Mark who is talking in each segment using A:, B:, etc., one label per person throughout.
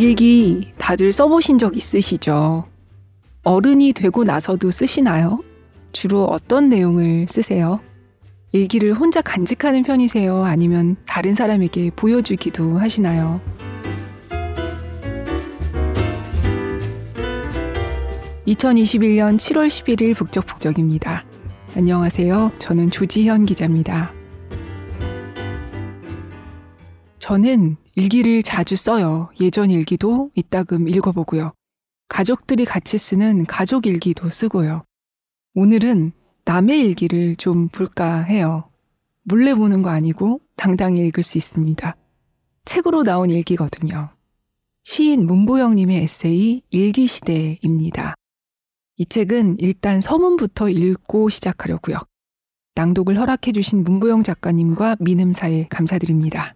A: 일기 다들 써보신 적 있으시죠? 어른이 되고 나서도 쓰시나요? 주로 어떤 내용을 쓰세요? 일기를 혼자 간직하는 편이세요? 아니면 다른 사람에게 보여주기도 하시나요? 2021년 7월 11일 북적북적입니다. 안녕하세요. 저는 조지현 기자입니다. 저는 일기를 자주 써요. 예전 일기도 이따금 읽어보고요. 가족들이 같이 쓰는 가족 일기도 쓰고요. 오늘은 남의 일기를 좀 볼까 해요. 몰래 보는 거 아니고 당당히 읽을 수 있습니다. 책으로 나온 일기거든요. 시인 문보영님의 에세이 일기시대입니다. 이 책은 일단 서문부터 읽고 시작하려고요. 낭독을 허락해주신 문보영 작가님과 민음사에 감사드립니다.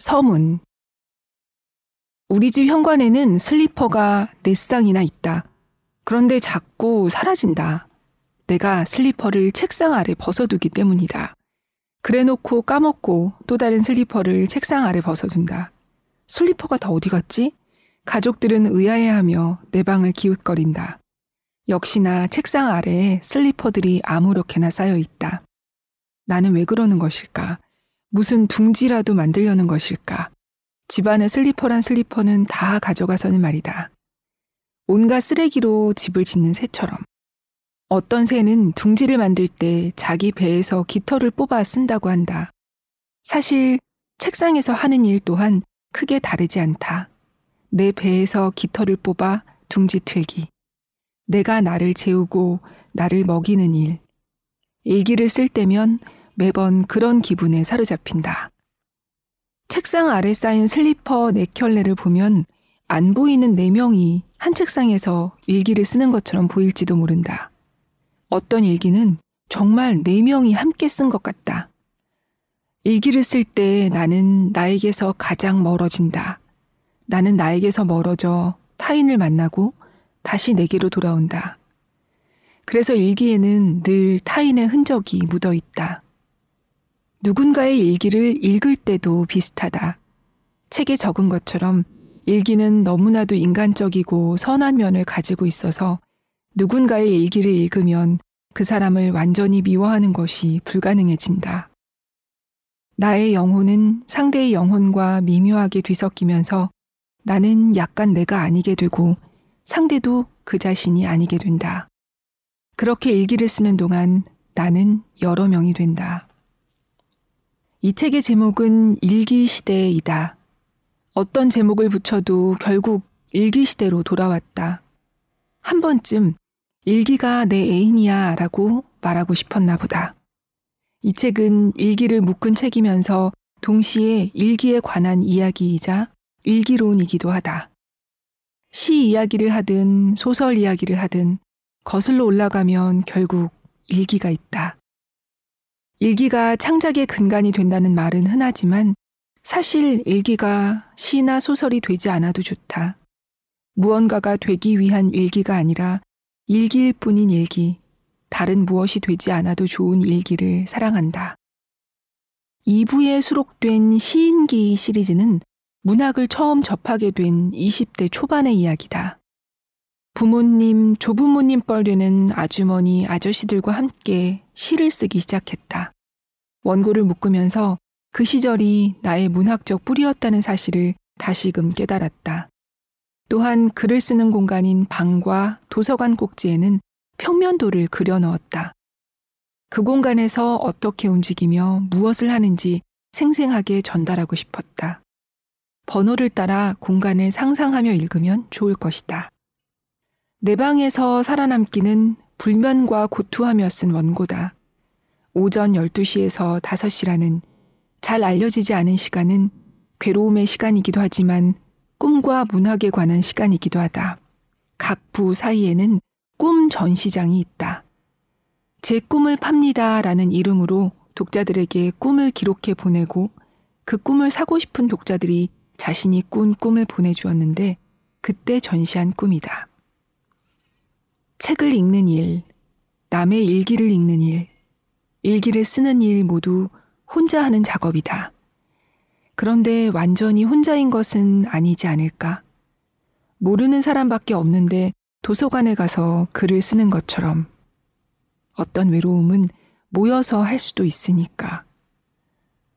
A: 서문 우리 집 현관에는 슬리퍼가 네 쌍이나 있다. 그런데 자꾸 사라진다. 내가 슬리퍼를 책상 아래 벗어두기 때문이다. 그래 놓고 까먹고 또 다른 슬리퍼를 책상 아래 벗어둔다. 슬리퍼가 다 어디 갔지? 가족들은 의아해하며 내 방을 기웃거린다. 역시나 책상 아래에 슬리퍼들이 아무렇게나 쌓여 있다. 나는 왜 그러는 것일까? 무슨 둥지라도 만들려는 것일까? 집안의 슬리퍼란 슬리퍼는 다 가져가서는 말이다. 온갖 쓰레기로 집을 짓는 새처럼. 어떤 새는 둥지를 만들 때 자기 배에서 깃털을 뽑아 쓴다고 한다. 사실 책상에서 하는 일 또한 크게 다르지 않다. 내 배에서 깃털을 뽑아 둥지 틀기. 내가 나를 재우고 나를 먹이는 일. 일기를 쓸 때면 매번 그런 기분에 사로잡힌다. 책상 아래 쌓인 슬리퍼 네 켤레를 보면 안 보이는 네 명이 한 책상에서 일기를 쓰는 것처럼 보일지도 모른다. 어떤 일기는 정말 네 명이 함께 쓴 것 같다. 일기를 쓸 때 나는 나에게서 가장 멀어진다. 나는 나에게서 멀어져 타인을 만나고 다시 내게로 돌아온다. 그래서 일기에는 늘 타인의 흔적이 묻어 있다. 누군가의 일기를 읽을 때도 비슷하다. 책에 적은 것처럼 일기는 너무나도 인간적이고 선한 면을 가지고 있어서 누군가의 일기를 읽으면 그 사람을 완전히 미워하는 것이 불가능해진다. 나의 영혼은 상대의 영혼과 미묘하게 뒤섞이면서 나는 약간 내가 아니게 되고 상대도 그 자신이 아니게 된다. 그렇게 일기를 쓰는 동안 나는 여러 명이 된다. 이 책의 제목은 일기시대이다. 어떤 제목을 붙여도 결국 일기시대로 돌아왔다. 한 번쯤 일기가 내 애인이야 라고 말하고 싶었나 보다. 이 책은 일기를 묶은 책이면서 동시에 일기에 관한 이야기이자 일기론이기도 하다. 시 이야기를 하든 소설 이야기를 하든 거슬러 올라가면 결국 일기가 있다. 일기가 창작의 근간이 된다는 말은 흔하지만 사실 일기가 시나 소설이 되지 않아도 좋다. 무언가가 되기 위한 일기가 아니라 일기일 뿐인 일기, 다른 무엇이 되지 않아도 좋은 일기를 사랑한다. 2부에 수록된 시인기 시리즈는 문학을 처음 접하게 된 20대 초반의 이야기다. 부모님, 조부모님 뻘되는 아주머니, 아저씨들과 함께 시를 쓰기 시작했다. 원고를 묶으면서 그 시절이 나의 문학적 뿌리였다는 사실을 다시금 깨달았다. 또한 글을 쓰는 공간인 방과 도서관 꼭지에는 평면도를 그려 넣었다. 그 공간에서 어떻게 움직이며 무엇을 하는지 생생하게 전달하고 싶었다. 번호를 따라 공간을 상상하며 읽으면 좋을 것이다. 내 방에서 살아남기는 불면과 고투하며 쓴 원고다. 오전 12시에서 5시라는 잘 알려지지 않은 시간은 괴로움의 시간이기도 하지만 꿈과 문학에 관한 시간이기도 하다. 각 부 사이에는 꿈 전시장이 있다. 제 꿈을 팝니다 라는 이름으로 독자들에게 꿈을 기록해 보내고 그 꿈을 사고 싶은 독자들이 자신이 꾼 꿈을 보내주었는데 그때 전시한 꿈이다. 책을 읽는 일, 남의 일기를 읽는 일, 일기를 쓰는 일 모두 혼자 하는 작업이다. 그런데 완전히 혼자인 것은 아니지 않을까? 모르는 사람밖에 없는데 도서관에 가서 글을 쓰는 것처럼 어떤 외로움은 모여서 할 수도 있으니까.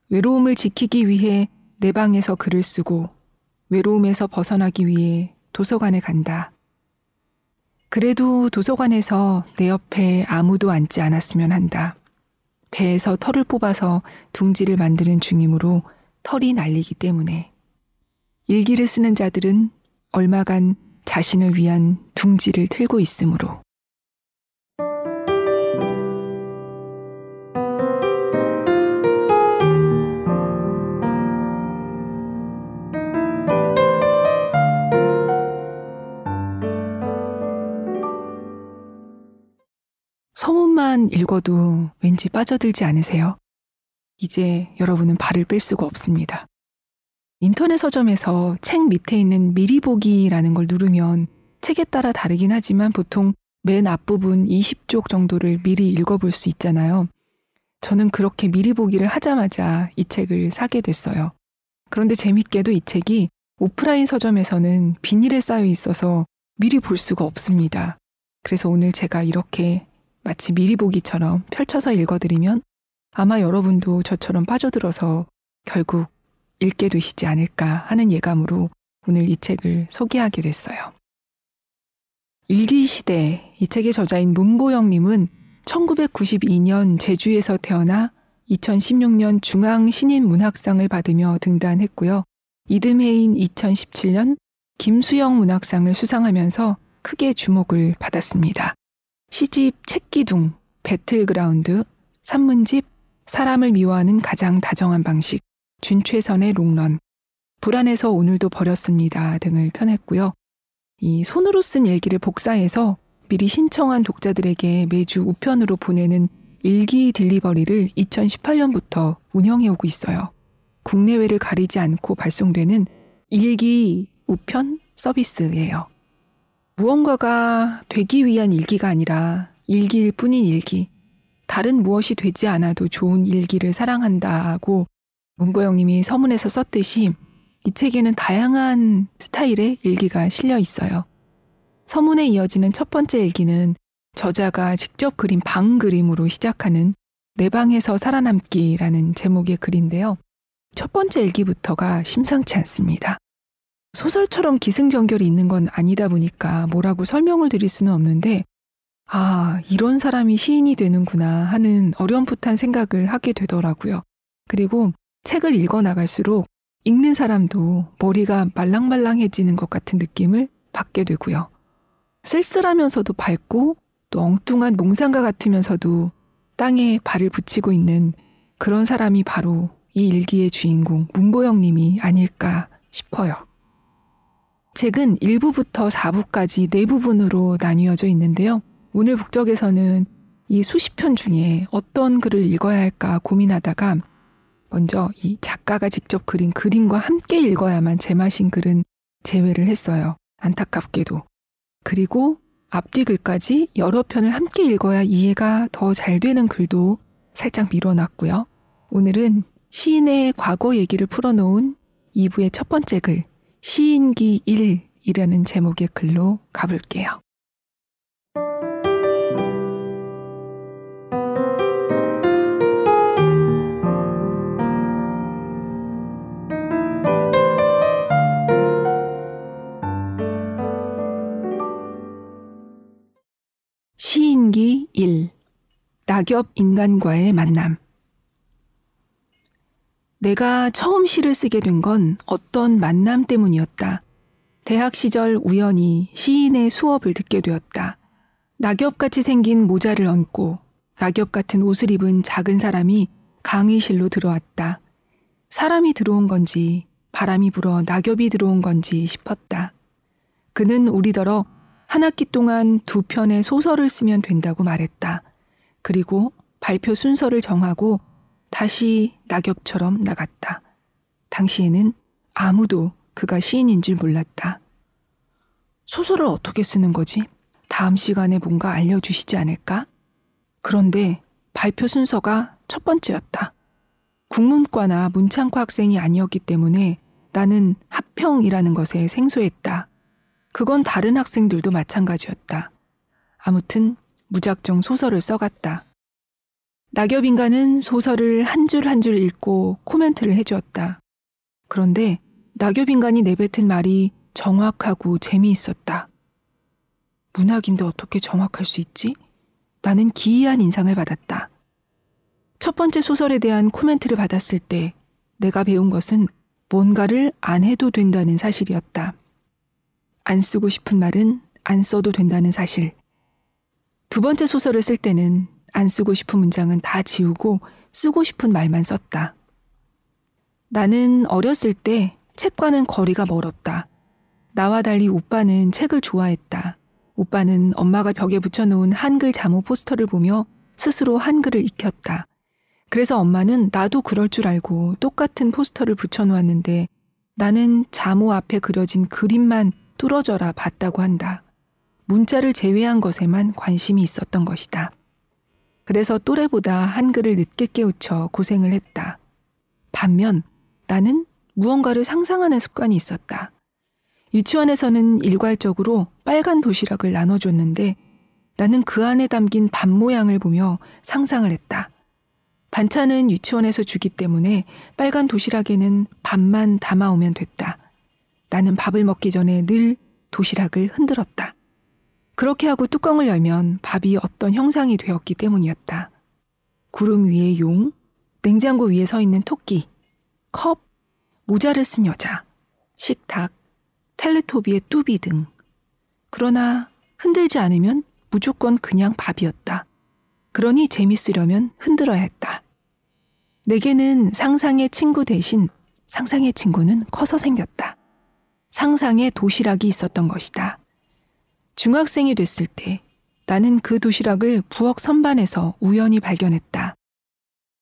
A: 외로움을 지키기 위해 내 방에서 글을 쓰고 외로움에서 벗어나기 위해 도서관에 간다. 그래도 도서관에서 내 옆에 아무도 앉지 않았으면 한다. 배에서 털을 뽑아서 둥지를 만드는 중이므로 털이 날리기 때문에. 일기를 쓰는 자들은 얼마간 자신을 위한 둥지를 틀고 있으므로. 서문만 읽어도 왠지 빠져들지 않으세요? 이제 여러분은 발을 뺄 수가 없습니다. 인터넷 서점에서 책 밑에 있는 미리 보기라는 걸 누르면 책에 따라 다르긴 하지만 보통 맨 앞부분 20쪽 정도를 미리 읽어볼 수 있잖아요. 저는 그렇게 미리 보기를 하자마자 이 책을 사게 됐어요. 그런데 재밌게도 이 책이 오프라인 서점에서는 비닐에 쌓여 있어서 미리 볼 수가 없습니다. 그래서 오늘 제가 이렇게 마치 미리 보기처럼 펼쳐서 읽어드리면 아마 여러분도 저처럼 빠져들어서 결국 읽게 되시지 않을까 하는 예감으로 오늘 이 책을 소개하게 됐어요. 일기시대 이 책의 저자인 문보영님은 1992년 제주에서 태어나 2016년 중앙신인문학상을 받으며 등단했고요. 이듬해인 2017년 김수영 문학상을 수상하면서 크게 주목을 받았습니다. 시집 책기둥, 배틀그라운드, 산문집, 사람을 미워하는 가장 다정한 방식, 준최선의 롱런, 불안해서 오늘도 버렸습니다 등을 펴냈고요. 이 손으로 쓴 일기를 복사해서 미리 신청한 독자들에게 매주 우편으로 보내는 일기 딜리버리를 2018년부터 운영해 오고 있어요. 국내외를 가리지 않고 발송되는 일기 우편 서비스예요. 무언가가 되기 위한 일기가 아니라 일기일 뿐인 일기. 다른 무엇이 되지 않아도 좋은 일기를 사랑한다고 문보영님이 서문에서 썼듯이 이 책에는 다양한 스타일의 일기가 실려 있어요. 서문에 이어지는 첫 번째 일기는 저자가 직접 그린 방 그림으로 시작하는 내 방에서 살아남기라는 제목의 글인데요. 첫 번째 일기부터가 심상치 않습니다. 소설처럼 기승전결이 있는 건 아니다 보니까 뭐라고 설명을 드릴 수는 없는데, 아, 이런 사람이 시인이 되는구나 하는 어렴풋한 생각을 하게 되더라고요. 그리고 책을 읽어 나갈수록 읽는 사람도 머리가 말랑말랑해지는 것 같은 느낌을 받게 되고요. 쓸쓸하면서도 밝고 또 엉뚱한 몽상가 같으면서도 땅에 발을 붙이고 있는 그런 사람이 바로 이 일기의 주인공 문보영 님이 아닐까 싶어요. 책은 1부부터 4부까지 네 부분으로 나뉘어져 있는데요. 오늘 북적에서는 이 수십 편 중에 어떤 글을 읽어야 할까 고민하다가 먼저 이 작가가 직접 그린 그림과 함께 읽어야만 제맛인 글은 제외를 했어요. 안타깝게도. 그리고 앞뒤 글까지 여러 편을 함께 읽어야 이해가 더 잘 되는 글도 살짝 밀어놨고요. 오늘은 시인의 과거 얘기를 풀어놓은 2부의 첫 번째 글, 시인기 1이라는 제목의 글로 가볼게요. 시인기 1 낙엽 인간과의 만남 내가 처음 시를 쓰게 된 건 어떤 만남 때문이었다. 대학 시절 우연히 시인의 수업을 듣게 되었다. 낙엽같이 생긴 모자를 얹고 낙엽 같은 옷을 입은 작은 사람이 강의실로 들어왔다. 사람이 들어온 건지 바람이 불어 낙엽이 들어온 건지 싶었다. 그는 우리더러 한 학기 동안 두 편의 소설을 쓰면 된다고 말했다. 그리고 발표 순서를 정하고 다시 낙엽처럼 나갔다. 당시에는 아무도 그가 시인인 줄 몰랐다. 소설을 어떻게 쓰는 거지? 다음 시간에 뭔가 알려주시지 않을까? 그런데 발표 순서가 첫 번째였다. 국문과나 문창과 학생이 아니었기 때문에 나는 합평이라는 것에 생소했다. 그건 다른 학생들도 마찬가지였다. 아무튼 무작정 소설을 써갔다. 낙엽 인간은 소설을 한줄 한 줄 읽고 코멘트를 해주었다. 그런데 낙엽 인간이 내뱉은 말이 정확하고 재미있었다. 문학인데 어떻게 정확할 수 있지? 나는 기이한 인상을 받았다. 첫 번째 소설에 대한 코멘트를 받았을 때 내가 배운 것은 뭔가를 안 해도 된다는 사실이었다. 안 쓰고 싶은 말은 안 써도 된다는 사실. 두 번째 소설을 쓸 때는 안 쓰고 싶은 문장은 다 지우고 쓰고 싶은 말만 썼다. 나는 어렸을 때 책과는 거리가 멀었다. 나와 달리 오빠는 책을 좋아했다. 오빠는 엄마가 벽에 붙여놓은 한글 자모 포스터를 보며 스스로 한글을 익혔다. 그래서 엄마는 나도 그럴 줄 알고 똑같은 포스터를 붙여놓았는데 나는 자모 앞에 그려진 그림만 뚫어져라 봤다고 한다. 문자를 제외한 것에만 관심이 있었던 것이다. 그래서 또래보다 한글을 늦게 깨우쳐 고생을 했다. 반면 나는 무언가를 상상하는 습관이 있었다. 유치원에서는 일괄적으로 빨간 도시락을 나눠줬는데 나는 그 안에 담긴 밥 모양을 보며 상상을 했다. 반찬은 유치원에서 주기 때문에 빨간 도시락에는 밥만 담아오면 됐다. 나는 밥을 먹기 전에 늘 도시락을 흔들었다. 그렇게 하고 뚜껑을 열면 밥이 어떤 형상이 되었기 때문이었다. 구름 위에 용, 냉장고 위에 서 있는 토끼, 컵, 모자를 쓴 여자, 식탁, 텔레토비의 뚜비 등. 그러나 흔들지 않으면 무조건 그냥 밥이었다. 그러니 재밌으려면 흔들어야 했다. 내게는 상상의 친구 대신 상상의 친구는 커서 생겼다. 상상의 도시락이 있었던 것이다. 중학생이 됐을 때 나는 그 도시락을 부엌 선반에서 우연히 발견했다.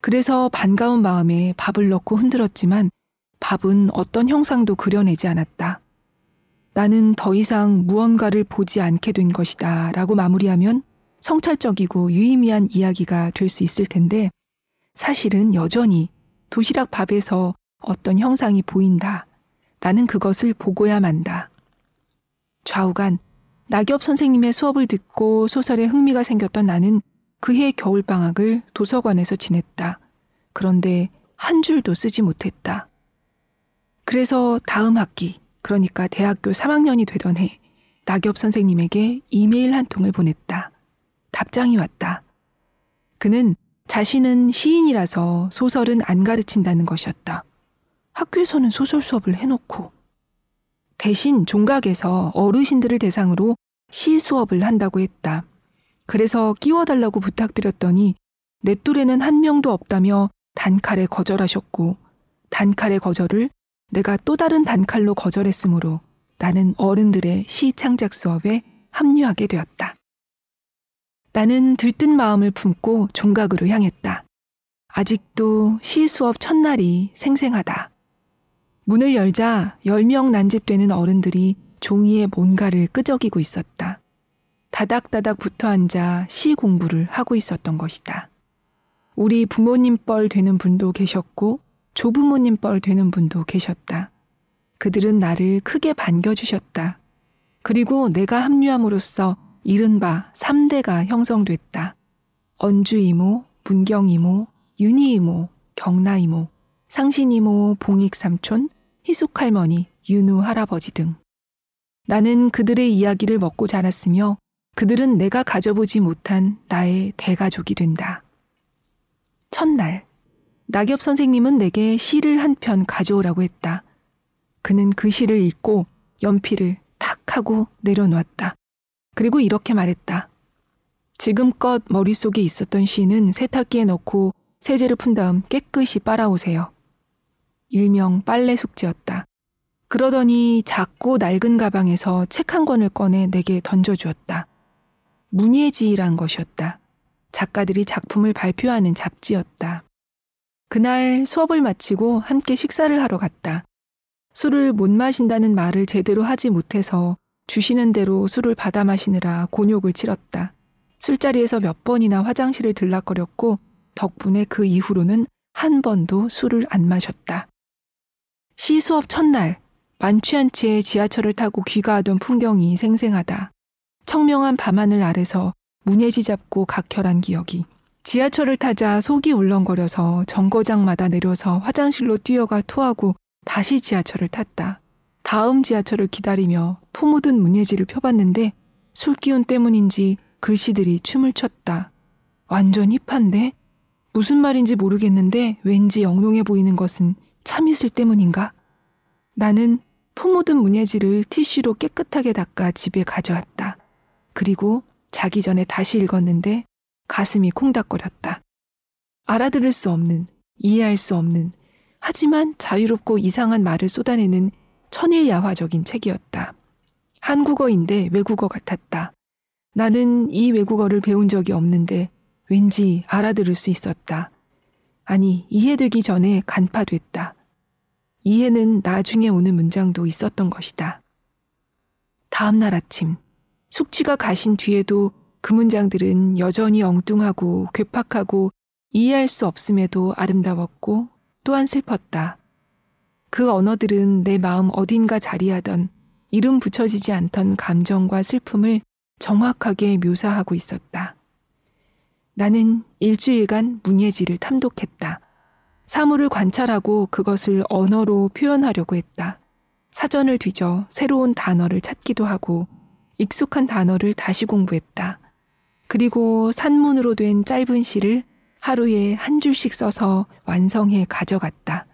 A: 그래서 반가운 마음에 밥을 넣고 흔들었지만 밥은 어떤 형상도 그려내지 않았다. 나는 더 이상 무언가를 보지 않게 된 것이다 라고 마무리하면 성찰적이고 유의미한 이야기가 될 수 있을 텐데 사실은 여전히 도시락 밥에서 어떤 형상이 보인다. 나는 그것을 보고야 만다. 좌우간 낙엽 선생님의 수업을 듣고 소설에 흥미가 생겼던 나는 그해 겨울방학을 도서관에서 지냈다. 그런데 한 줄도 쓰지 못했다. 그래서 다음 학기, 그러니까 대학교 3학년이 되던 해, 낙엽 선생님에게 이메일 한 통을 보냈다. 답장이 왔다. 그는 자신은 시인이라서 소설은 안 가르친다는 것이었다. 학교에서는 소설 수업을 해놓고 대신 종각에서 어르신들을 대상으로 시 수업을 한다고 했다. 그래서 끼워달라고 부탁드렸더니 내 또래는 한 명도 없다며 단칼에 거절하셨고 단칼의 거절을 내가 또 다른 단칼로 거절했으므로 나는 어른들의 시 창작 수업에 합류하게 되었다. 나는 들뜬 마음을 품고 종각으로 향했다. 아직도 시 수업 첫날이 생생하다. 문을 열자 10명 난짓되는 어른들이 종이에 뭔가를 끄적이고 있었다. 다닥다닥 붙어 앉아 시 공부를 하고 있었던 것이다. 우리 부모님 뻘 되는 분도 계셨고 조부모님 뻘 되는 분도 계셨다. 그들은 나를 크게 반겨주셨다. 그리고 내가 합류함으로써 이른바 3대가 형성됐다. 언주 이모, 문경 이모, 윤희 이모, 경나 이모, 상신 이모, 봉익 삼촌, 희숙 할머니, 윤우 할아버지 등. 나는 그들의 이야기를 먹고 자랐으며 그들은 내가 가져보지 못한 나의 대가족이 된다. 첫날, 낙엽 선생님은 내게 시를 한 편 가져오라고 했다. 그는 그 시를 읽고 연필을 탁 하고 내려놓았다. 그리고 이렇게 말했다. 지금껏 머릿속에 있었던 시는 세탁기에 넣고 세제를 푼 다음 깨끗이 빨아오세요. 일명 빨래 숙제였다. 그러더니 작고 낡은 가방에서 책 한 권을 꺼내 내게 던져주었다. 문예지란 것이었다. 작가들이 작품을 발표하는 잡지였다. 그날 수업을 마치고 함께 식사를 하러 갔다. 술을 못 마신다는 말을 제대로 하지 못해서 주시는 대로 술을 받아 마시느라 곤욕을 치렀다. 술자리에서 몇 번이나 화장실을 들락거렸고 덕분에 그 이후로는 한 번도 술을 안 마셨다. 시 수업 첫날 만취한 채 지하철을 타고 귀가하던 풍경이 생생하다. 청명한 밤하늘 아래서 문예지 잡고 각혈한 기억이. 지하철을 타자 속이 울렁거려서 정거장마다 내려서 화장실로 뛰어가 토하고 다시 지하철을 탔다. 다음 지하철을 기다리며 토 묻은 문예지를 펴봤는데 술 기운 때문인지 글씨들이 춤을 췄다. 완전 힙한데? 무슨 말인지 모르겠는데 왠지 영롱해 보이는 것은 참이슬 때문인가? 나는 토 묻은 문예지를 티슈로 깨끗하게 닦아 집에 가져왔다. 그리고 자기 전에 다시 읽었는데 가슴이 콩닥거렸다. 알아들을 수 없는, 이해할 수 없는, 하지만 자유롭고 이상한 말을 쏟아내는 천일야화적인 책이었다. 한국어인데 외국어 같았다. 나는 이 외국어를 배운 적이 없는데 왠지 알아들을 수 있었다. 아니, 이해되기 전에 간파됐다. 이해는 나중에 오는 문장도 있었던 것이다. 다음 날 아침, 숙취가 가신 뒤에도 그 문장들은 여전히 엉뚱하고 괴팍하고 이해할 수 없음에도 아름다웠고 또한 슬펐다. 그 언어들은 내 마음 어딘가 자리하던 이름 붙여지지 않던 감정과 슬픔을 정확하게 묘사하고 있었다. 나는 일주일간 문예지를 탐독했다. 사물을 관찰하고 그것을 언어로 표현하려고 했다. 사전을 뒤져 새로운 단어를 찾기도 하고 익숙한 단어를 다시 공부했다. 그리고 산문으로 된 짧은 시를 하루에 한 줄씩 써서 완성해 가져갔다.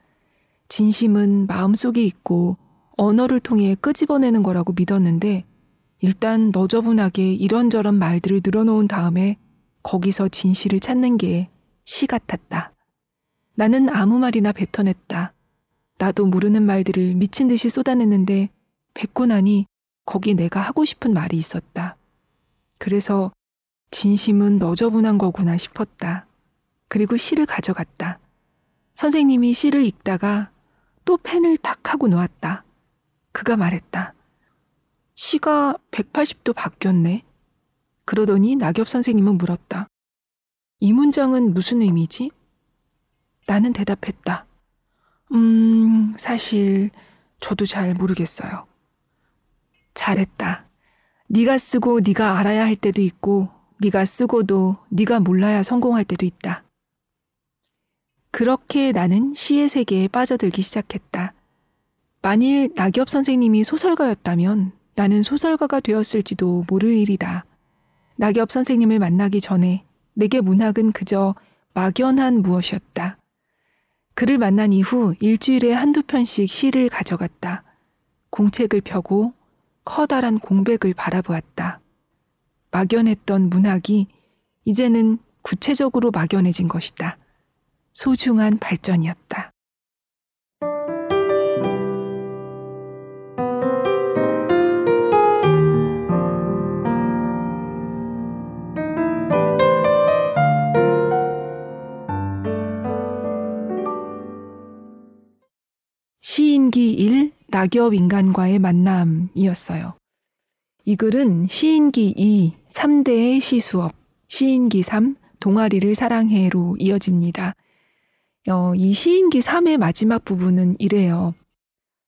A: 진심은 마음속에 있고 언어를 통해 끄집어내는 거라고 믿었는데 일단 너저분하게 이런저런 말들을 늘어놓은 다음에 거기서 진실을 찾는 게 시 같았다. 나는 아무 말이나 뱉어냈다. 나도 모르는 말들을 미친 듯이 쏟아냈는데 뱉고 나니 거기 내가 하고 싶은 말이 있었다. 그래서 진심은 너저분한 거구나 싶었다. 그리고 시를 가져갔다. 선생님이 시를 읽다가 또 펜을 탁 하고 놓았다. 그가 말했다. 시가 180도 바뀌었네. 그러더니 낙엽 선생님은 물었다. 이 문장은 무슨 의미지? 나는 대답했다. 음, 사실 저도 잘 모르겠어요. 잘했다. 네가 쓰고 네가 알아야 할 때도 있고 네가 쓰고도 네가 몰라야 성공할 때도 있다. 그렇게 나는 시의 세계에 빠져들기 시작했다. 만일 낙엽 선생님이 소설가였다면 나는 소설가가 되었을지도 모를 일이다. 낙엽 선생님을 만나기 전에 내게 문학은 그저 막연한 무엇이었다. 그를 만난 이후 일주일에 한두 편씩 시를 가져갔다. 공책을 펴고 커다란 공백을 바라보았다. 막연했던 문학이 이제는 구체적으로 막연해진 것이다. 소중한 발전이었다. 시인기 1 낙엽 인간과의 만남이었어요. 이 글은 시인기 2 3대의 시수업, 시인기 3 동아리를 사랑해로 이어집니다. 어, 이 시인기 3의 마지막 부분은 이래요.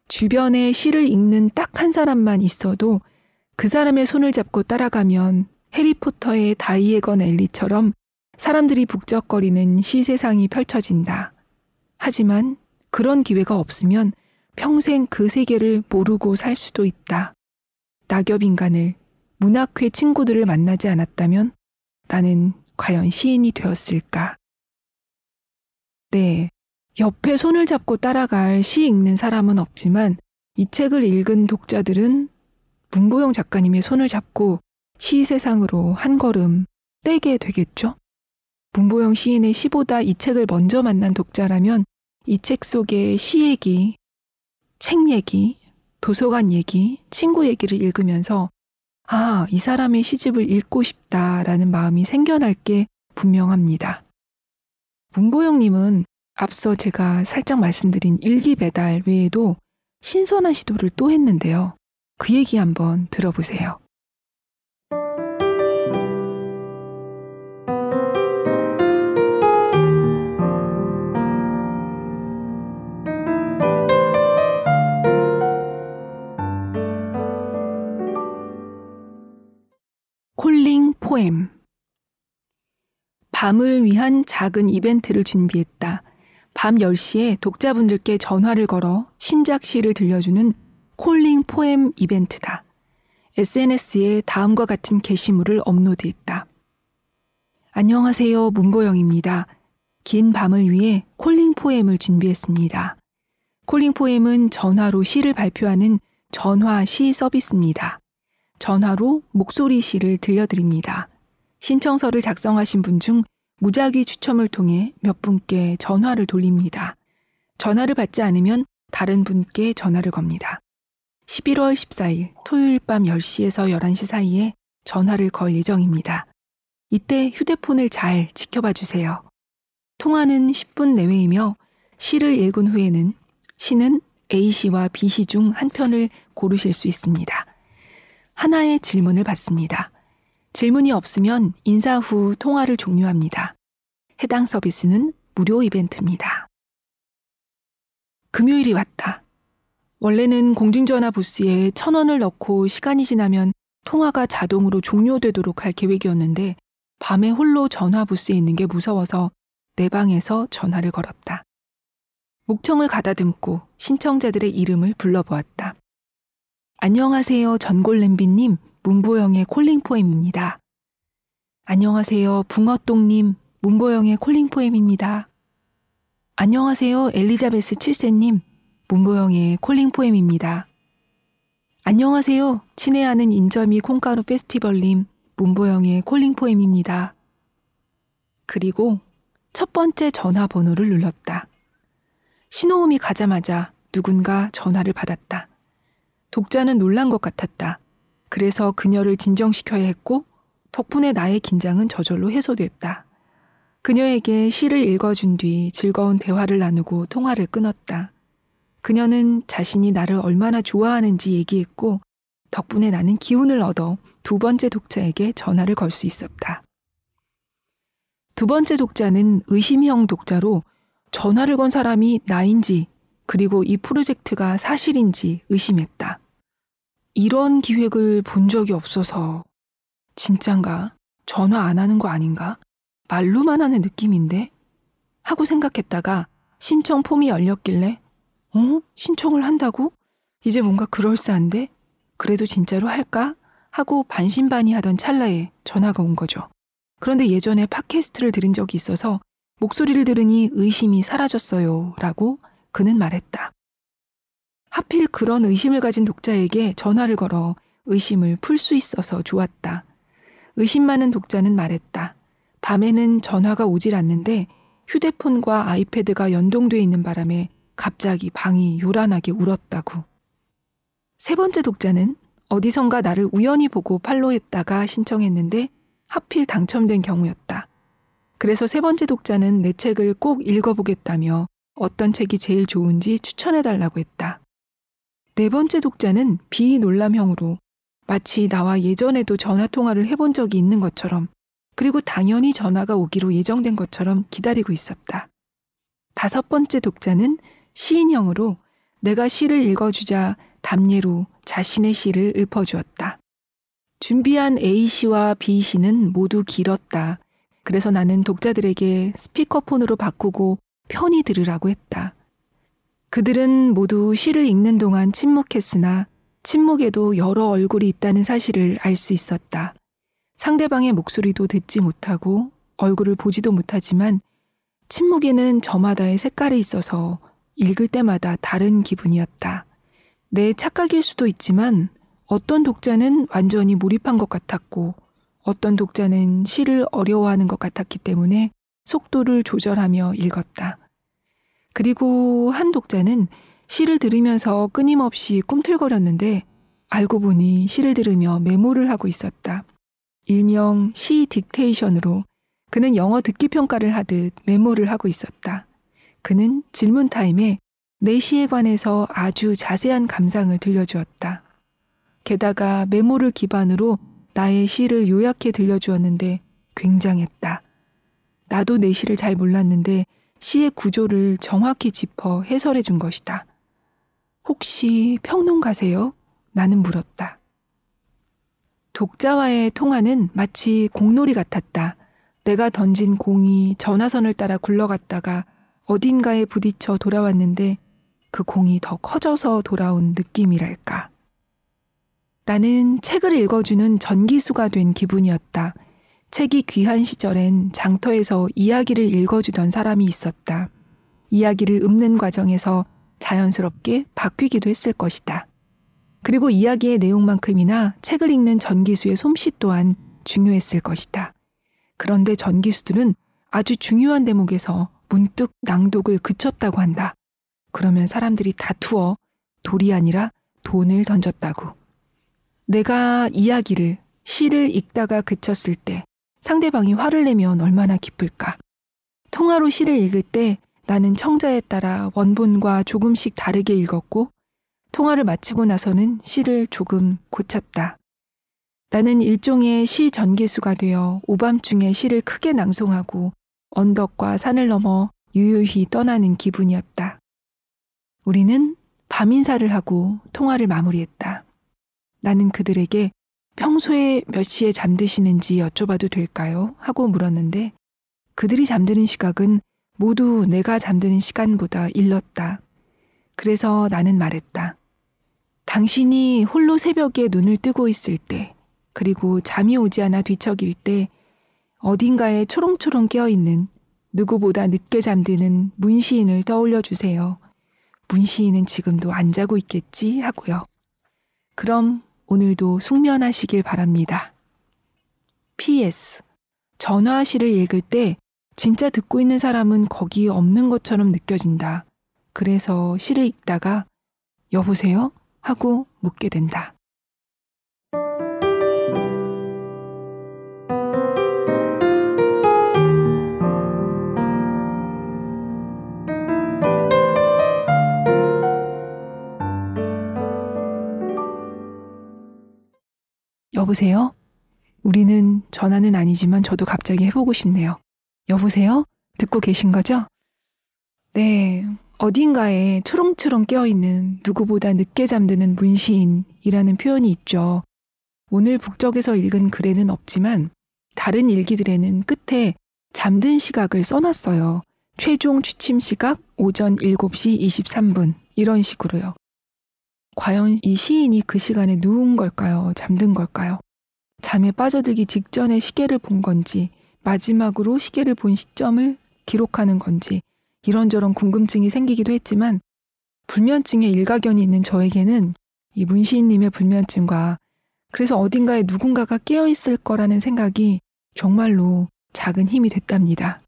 A: 주변에 시를 읽는 딱 한 사람만 있어도 그 사람의 손을 잡고 따라가면 해리포터의 다이에건 엘리처럼 사람들이 북적거리는 시 세상이 펼쳐진다. 하지만 그런 기회가 없으면 평생 그 세계를 모르고 살 수도 있다. 낙엽 인간을 문학회 친구들을 만나지 않았다면 나는 과연 시인이 되었을까? 네. 옆에 손을 잡고 따라갈 시 읽는 사람은 없지만 이 책을 읽은 독자들은 문보영 작가님의 손을 잡고 시 세상으로 한 걸음 떼게 되겠죠? 문보영 시인의 시보다 이 책을 먼저 만난 독자라면 이 책 속의 시 얘기, 책 얘기, 도서관 얘기, 친구 얘기를 읽으면서 아, 이 사람의 시집을 읽고 싶다라는 마음이 생겨날 게 분명합니다. 문보영님은 앞서 제가 살짝 말씀드린 일기 배달 외에도 신선한 시도를 또 했는데요. 그 얘기 한번 들어보세요. 콜링 포엠 밤을 위한 작은 이벤트를 준비했다. 밤 10시에 독자분들께 전화를 걸어 신작 시를 들려주는 콜링 포엠 이벤트다. SNS에 다음과 같은 게시물을 업로드했다. 안녕하세요. 문보영입니다. 긴 밤을 위해 콜링 포엠을 준비했습니다. 콜링 포엠은 전화로 시를 발표하는 전화 시 서비스입니다. 전화로 목소리 시를 들려드립니다. 신청서를 작성하신 분 중 무작위 추첨을 통해 몇 분께 전화를 돌립니다. 전화를 받지 않으면 다른 분께 전화를 겁니다. 11월 14일 토요일 밤 10시에서 11시 사이에 전화를 걸 예정입니다. 이때 휴대폰을 잘 지켜봐 주세요. 통화는 10분 내외이며 시를 읽은 후에는 시는 A시와 B시 중 한 편을 고르실 수 있습니다. 하나의 질문을 받습니다. 질문이 없으면 인사 후 통화를 종료합니다. 해당 서비스는 무료 이벤트입니다. 금요일이 왔다. 원래는 공중전화 부스에 천 원을 넣고 시간이 지나면 통화가 자동으로 종료되도록 할 계획이었는데 밤에 홀로 전화 부스에 있는 게 무서워서 내 방에서 전화를 걸었다. 목청을 가다듬고 신청자들의 이름을 불러보았다. 안녕하세요, 전골냄비님, 문보영의 콜링포엠입니다. 안녕하세요, 붕어똥님, 문보영의 콜링포엠입니다. 안녕하세요, 엘리자베스 7세님, 문보영의 콜링포엠입니다. 안녕하세요, 친애하는 인절미 콩가루 페스티벌님, 문보영의 콜링포엠입니다. 그리고 첫 번째 전화번호를 눌렀다. 신호음이 가자마자 누군가 전화를 받았다. 독자는 놀란 것 같았다. 그래서 그녀를 진정시켜야 했고 덕분에 나의 긴장은 저절로 해소됐다. 그녀에게 시를 읽어준 뒤 즐거운 대화를 나누고 통화를 끊었다. 그녀는 자신이 나를 얼마나 좋아하는지 얘기했고 덕분에 나는 기운을 얻어 두 번째 독자에게 전화를 걸 수 있었다. 두 번째 독자는 의심형 독자로 전화를 건 사람이 나인지 그리고 이 프로젝트가 사실인지 의심했다. 이런 기획을 본 적이 없어서 진짠가? 전화 안 하는 거 아닌가? 말로만 하는 느낌인데? 하고 생각했다가 신청 폼이 열렸길래 어? 신청을 한다고? 이제 뭔가 그럴싸한데? 그래도 진짜로 할까? 하고 반신반의하던 찰나에 전화가 온 거죠. 그런데 예전에 팟캐스트를 들은 적이 있어서 목소리를 들으니 의심이 사라졌어요. 라고 그는 말했다. 하필 그런 의심을 가진 독자에게 전화를 걸어 의심을 풀 수 있어서 좋았다. 의심 많은 독자는 말했다. 밤에는 전화가 오질 않는데 휴대폰과 아이패드가 연동돼 있는 바람에 갑자기 방이 요란하게 울었다고. 세 번째 독자는 어디선가 나를 우연히 보고 팔로했다가 신청했는데 하필 당첨된 경우였다. 그래서 세 번째 독자는 내 책을 꼭 읽어보겠다며 어떤 책이 제일 좋은지 추천해달라고 했다. 네 번째 독자는 비논람형으로 마치 나와 예전에도 전화통화를 해본 적이 있는 것처럼 그리고 당연히 전화가 오기로 예정된 것처럼 기다리고 있었다. 다섯 번째 독자는 시인형으로 내가 시를 읽어주자 담례로 자신의 시를 읊어주었다. 준비한 A씨와 B씨는 모두 길었다. 그래서 나는 독자들에게 스피커폰으로 바꾸고 편히 들으라고 했다. 그들은 모두 시를 읽는 동안 침묵했으나 침묵에도 여러 얼굴이 있다는 사실을 알 수 있었다. 상대방의 목소리도 듣지 못하고 얼굴을 보지도 못하지만 침묵에는 저마다의 색깔이 있어서 읽을 때마다 다른 기분이었다. 내 착각일 수도 있지만 어떤 독자는 완전히 몰입한 것 같았고 어떤 독자는 시를 어려워하는 것 같았기 때문에 속도를 조절하며 읽었다. 그리고 한 독자는 시를 들으면서 끊임없이 꿈틀거렸는데 알고 보니 시를 들으며 메모를 하고 있었다. 일명 시 딕테이션으로 그는 영어 듣기 평가를 하듯 메모를 하고 있었다. 그는 질문 타임에 내 시에 관해서 아주 자세한 감상을 들려주었다. 게다가 메모를 기반으로 나의 시를 요약해 들려주었는데 굉장했다. 나도 내 시를 잘 몰랐는데 시의 구조를 정확히 짚어 해설해 준 것이다. 혹시 평론가세요? 나는 물었다. 독자와의 통화는 마치 공놀이 같았다. 내가 던진 공이 전화선을 따라 굴러갔다가 어딘가에 부딪혀 돌아왔는데 그 공이 더 커져서 돌아온 느낌이랄까. 나는 책을 읽어주는 전기수가 된 기분이었다. 책이 귀한 시절엔 장터에서 이야기를 읽어주던 사람이 있었다. 이야기를 읊는 과정에서 자연스럽게 바뀌기도 했을 것이다. 그리고 이야기의 내용만큼이나 책을 읽는 전기수의 솜씨 또한 중요했을 것이다. 그런데 전기수들은 아주 중요한 대목에서 문득 낭독을 그쳤다고 한다. 그러면 사람들이 다투어 돌이 아니라 돈을 던졌다고. 내가 이야기를, 시를 읽다가 그쳤을 때 상대방이 화를 내면 얼마나 기쁠까. 통화로 시를 읽을 때 나는 청자에 따라 원본과 조금씩 다르게 읽었고 통화를 마치고 나서는 시를 조금 고쳤다. 나는 일종의 시 전기수가 되어 오밤중에 시를 크게 낭송하고 언덕과 산을 넘어 유유히 떠나는 기분이었다. 우리는 밤 인사를 하고 통화를 마무리했다. 나는 그들에게 평소에 몇 시에 잠드시는지 여쭤봐도 될까요? 하고 물었는데 그들이 잠드는 시각은 모두 내가 잠드는 시간보다 일렀다. 그래서 나는 말했다. 당신이 홀로 새벽에 눈을 뜨고 있을 때, 그리고 잠이 오지 않아 뒤척일 때, 어딘가에 초롱초롱 깨어있는 누구보다 늦게 잠드는 문시인을 떠올려 주세요. 문시인은 지금도 안 자고 있겠지 하고요. 그럼 오늘도 숙면하시길 바랍니다. PS. 전화시를 읽을 때 진짜 듣고 있는 사람은 거기 없는 것처럼 느껴진다. 그래서 시를 읽다가 여보세요? 하고 묻게 된다. 여보세요? 우리는 전화는 아니지만 저도 갑자기 해보고 싶네요. 여보세요? 듣고 계신 거죠? 네. 어딘가에 초롱초롱 깨어있는 누구보다 늦게 잠드는 문시인이라는 표현이 있죠. 오늘 북적에서 읽은 글에는 없지만 다른 일기들에는 끝에 잠든 시각을 써놨어요. 최종 취침 시각 오전 7시 23분. 이런 식으로요. 과연 이 시인이 그 시간에 누운 걸까요? 잠든 걸까요? 잠에 빠져들기 직전에 시계를 본 건지, 마지막으로 시계를 본 시점을 기록하는 건지, 이런저런 궁금증이 생기기도 했지만 불면증에 일가견이 있는 저에게는 이 문시인님의 불면증과 그래서 어딘가에 누군가가 깨어 있을 거라는 생각이 정말로 작은 힘이 됐답니다.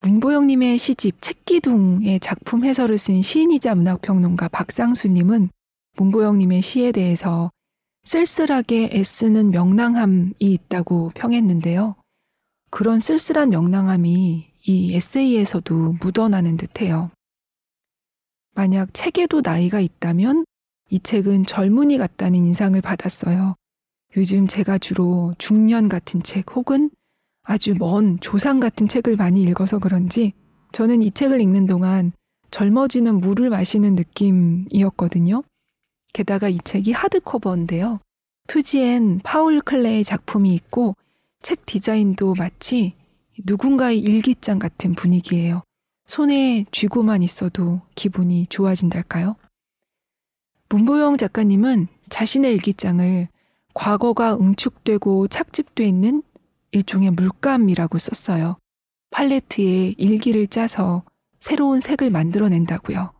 A: 문보영님의 시집 책기둥의 작품 해설을 쓴 시인이자 문학평론가 박상수님은 문보영님의 시에 대해서 쓸쓸하게 애쓰는 명랑함이 있다고 평했는데요. 그런 쓸쓸한 명랑함이 이 에세이에서도 묻어나는 듯해요. 만약 책에도 나이가 있다면 이 책은 젊은이 같다는 인상을 받았어요. 요즘 제가 주로 중년 같은 책 혹은 아주 먼 조상 같은 책을 많이 읽어서 그런지 저는 이 책을 읽는 동안 젊어지는 물을 마시는 느낌이었거든요. 게다가 이 책이 하드커버인데요. 표지엔 파울 클레의 작품이 있고 책 디자인도 마치 누군가의 일기장 같은 분위기예요. 손에 쥐고만 있어도 기분이 좋아진달까요? 문보영 작가님은 자신의 일기장을 과거가 응축되고 착집돼 있는 일종의 물감이라고 썼어요. 팔레트에 일기를 짜서 새로운 색을 만들어낸다고요.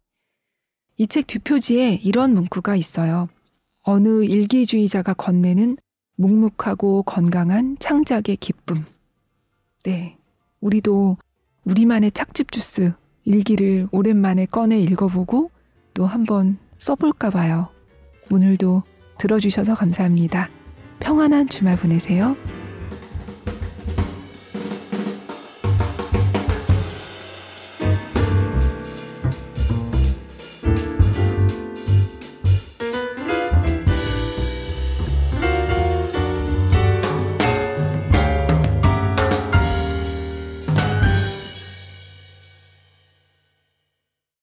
A: 이 책 뒷표지에 이런 문구가 있어요. 어느 일기주의자가 건네는 묵묵하고 건강한 창작의 기쁨. 네. 우리도 우리만의 착즙 주스 일기를 오랜만에 꺼내 읽어보고 또 한번 써볼까 봐요. 오늘도 들어주셔서 감사합니다. 평안한 주말 보내세요.